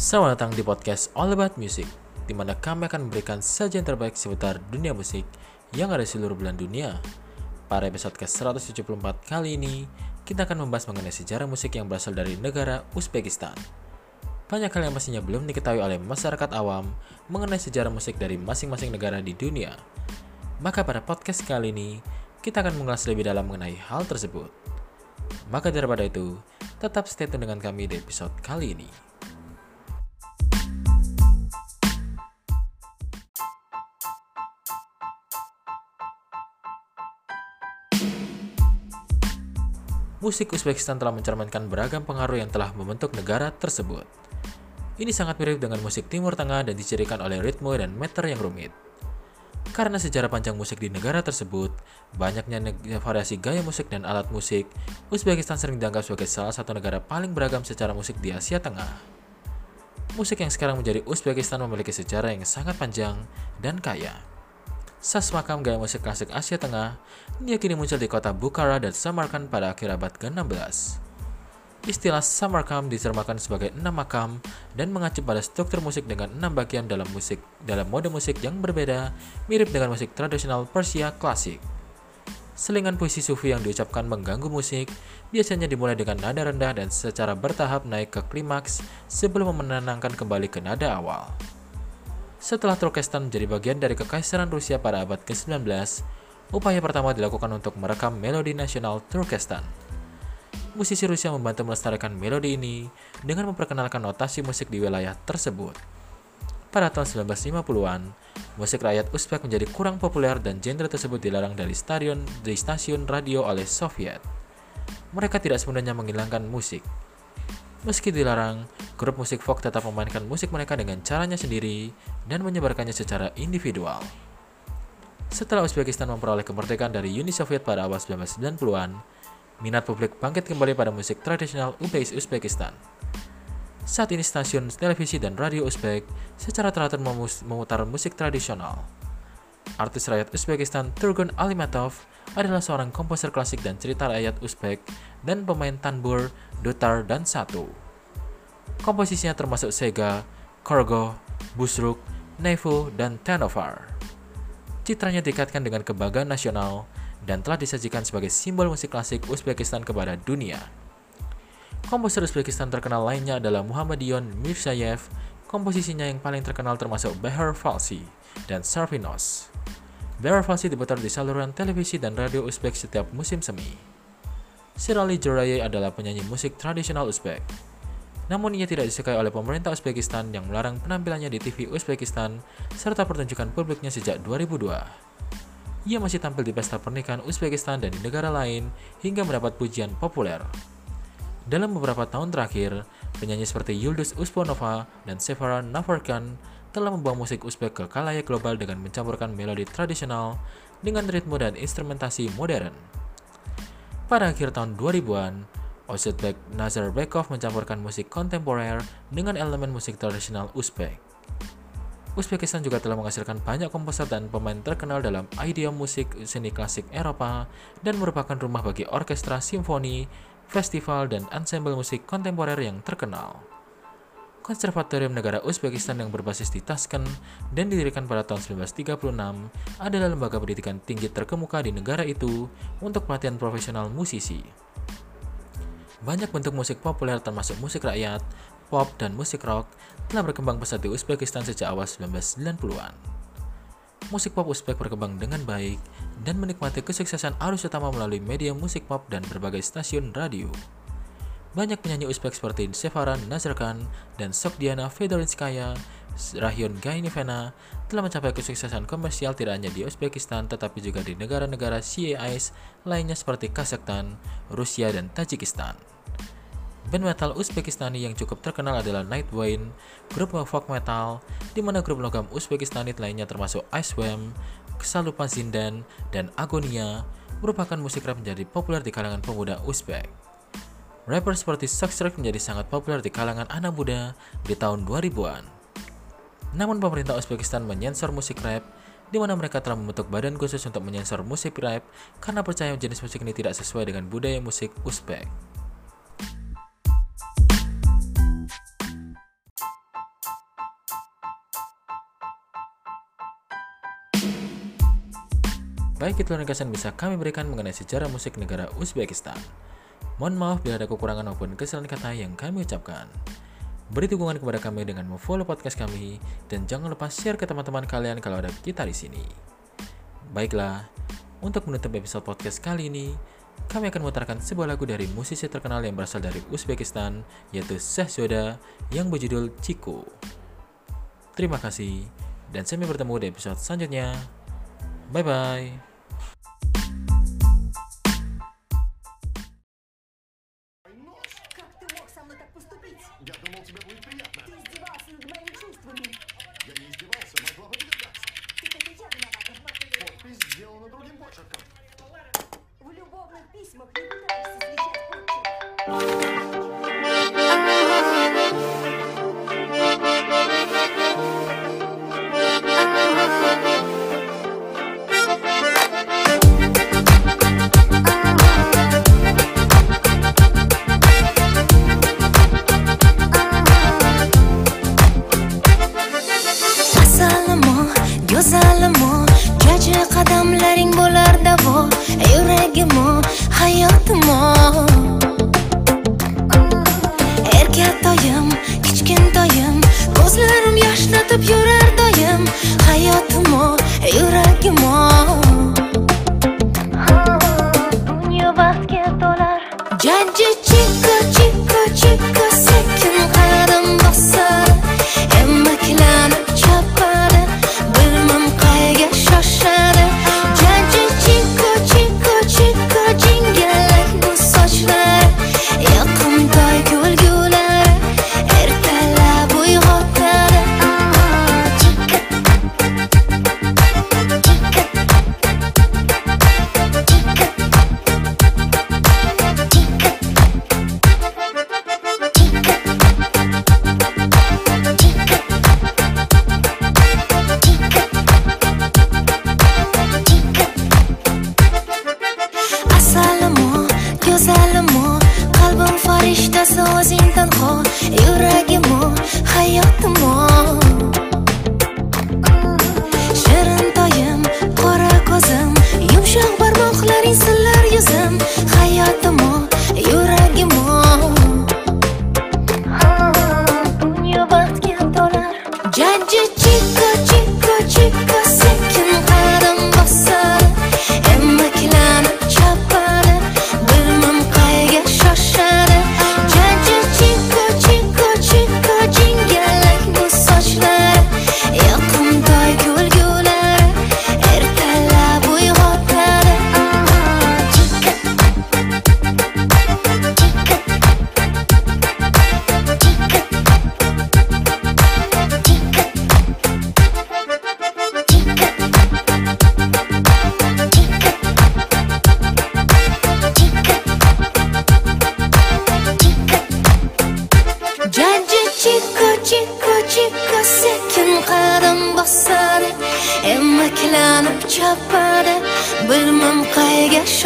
Selamat datang di podcast All About Music, di mana kami akan memberikan sajian terbaik seputar dunia musik yang ada di seluruh belahan dunia. Pada episode ke-174 kali ini, kita akan membahas mengenai sejarah musik yang berasal dari negara Uzbekistan. Banyak hal yang pastinya belum diketahui oleh masyarakat awam mengenai sejarah musik dari masing-masing negara di dunia. Maka pada podcast kali ini, kita akan mengulas lebih dalam mengenai hal tersebut. Maka daripada itu, tetap stay tune dengan kami di episode kali ini. Musik Uzbekistan telah mencerminkan beragam pengaruh yang telah membentuk negara tersebut. Ini sangat mirip dengan musik Timur Tengah dan dicirikan oleh ritme dan meter yang rumit. Karena sejarah panjang musik di negara tersebut, banyaknya variasi gaya musik dan alat musik, Uzbekistan sering dianggap sebagai salah satu negara paling beragam secara musik di Asia Tengah. Musik yang sekarang menjadi Uzbekistan memiliki sejarah yang sangat panjang dan kaya. Sas makam gaya musik klasik Asia Tengah diyakini muncul di kota Bukhara dan Samarkand pada akhir abad ke-16. Istilah Samarkand diterjemahkan sebagai enam makam dan mengacu pada struktur musik dengan enam bagian dalam musik dalam mode musik yang berbeda, mirip dengan musik tradisional Persia klasik. Selingan puisi sufi yang diucapkan mengganggu musik, biasanya dimulai dengan nada rendah dan secara bertahap naik ke klimaks sebelum menenangkan kembali ke nada awal. Setelah Turkestan menjadi bagian dari Kekaisaran Rusia pada abad ke-19, upaya pertama dilakukan untuk merekam melodi nasional Turkestan. Musisi Rusia membantu melestarikan melodi ini dengan memperkenalkan notasi musik di wilayah tersebut. Pada tahun 1950-an, musik rakyat Uzbek menjadi kurang populer dan genre tersebut dilarang dari stadion di stasiun radio oleh Soviet. Mereka tidak sebenarnya menghilangkan musik, Meski dilarang, grup musik folk tetap memainkan musik mereka dengan caranya sendiri dan menyebarkannya secara individual. Setelah Uzbekistan memperoleh kemerdekaan dari Uni Soviet pada awal 1990-an, minat publik bangkit kembali pada musik tradisional Ubais Uzbekistan. Saat ini stasiun televisi dan radio Uzbek secara teratur memutar musik tradisional. Artis rakyat Uzbekistan Turgun Alimatov adalah seorang komposer klasik dan cerita rakyat Uzbek dan pemain tanbur dutar, dan satu. Komposisinya termasuk Sega, Korgo, Busruk, Nevo, dan Tenovar. Citranya dikaitkan dengan kebanggaan nasional dan telah disajikan sebagai simbol musik klasik Uzbekistan kepada dunia. Komposer Uzbekistan terkenal lainnya adalah Muhammadion Mirzayev, komposisinya yang paling terkenal termasuk Behar Falsi dan Sarvinos. Behar Falsi diputar di saluran televisi dan radio Uzbek setiap musim semi. Sirali Joraye adalah penyanyi musik tradisional Uzbek. Namun ia tidak disukai oleh pemerintah Uzbekistan yang melarang penampilannya di TV Uzbekistan serta pertunjukan publiknya sejak 2002. Ia masih tampil di pesta pernikahan Uzbekistan dan di negara lain hingga mendapat pujian populer. Dalam beberapa tahun terakhir, penyanyi seperti Yuldus Usponova dan Sevara Navarkan telah membawa musik Uzbek ke kalayak global dengan mencampurkan melodi tradisional dengan ritme dan instrumentasi modern. Pada akhir tahun 2000-an, Ozbek Nazarbekov mencampurkan musik kontemporer dengan elemen musik tradisional Uzbek. Uzbekistan juga telah menghasilkan banyak komposer dan pemain terkenal dalam idiom musik seni klasik Eropa dan merupakan rumah bagi orkestra simfoni, festival, dan ensemble musik kontemporer yang terkenal. Konservatorium Negara Uzbekistan yang berbasis di Tashkent dan didirikan pada tahun 1936 adalah lembaga pendidikan tinggi terkemuka di negara itu untuk pelatihan profesional musisi. Banyak bentuk musik populer termasuk musik rakyat, pop, dan musik rock telah berkembang pesat di Uzbekistan sejak awal 1990-an. Musik pop Uzbek berkembang dengan baik dan menikmati kesuksesan arus utama melalui media musik pop dan berbagai stasiun radio. Banyak penyanyi Uzbek seperti Sevaran Nazarkan dan Sokdiana Fedorinskaya, Rahyun Gainivena telah mencapai kesuksesan komersial tidak hanya di Uzbekistan tetapi juga di negara-negara CIS lainnya seperti Kazakhstan, Rusia, dan Tajikistan. Band metal Uzbekistani yang cukup terkenal adalah Nightwind, grup folk metal, di mana grup logam Uzbekistani lainnya termasuk Icewam, Ksalupan Zindan, dan Agonia merupakan musik rap menjadi populer di kalangan pemuda Uzbek. Rapper seperti Shrek menjadi sangat populer di kalangan anak muda di tahun 2000-an. Namun pemerintah Uzbekistan menyensor musik rap di mana mereka telah membentuk badan khusus untuk menyensor musik rap karena percaya jenis musik ini tidak sesuai dengan budaya musik Uzbek. Baik itu yang bisa kami berikan mengenai sejarah musik negara Uzbekistan. Mohon maaf bila ada kekurangan maupun kesalahan kata yang kami ucapkan. Beri dukungan kepada kami dengan memfollow podcast kami dan jangan lupa share ke teman-teman kalian kalau ada kita di sini. Baiklah, untuk menutup episode podcast kali ini, kami akan memutarkan sebuah lagu dari musisi terkenal yang berasal dari Uzbekistan, yaitu Shahzoda, yang berjudul Ciko. Terima kasih, dan sampai bertemu di episode selanjutnya. Bye-bye.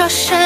就是。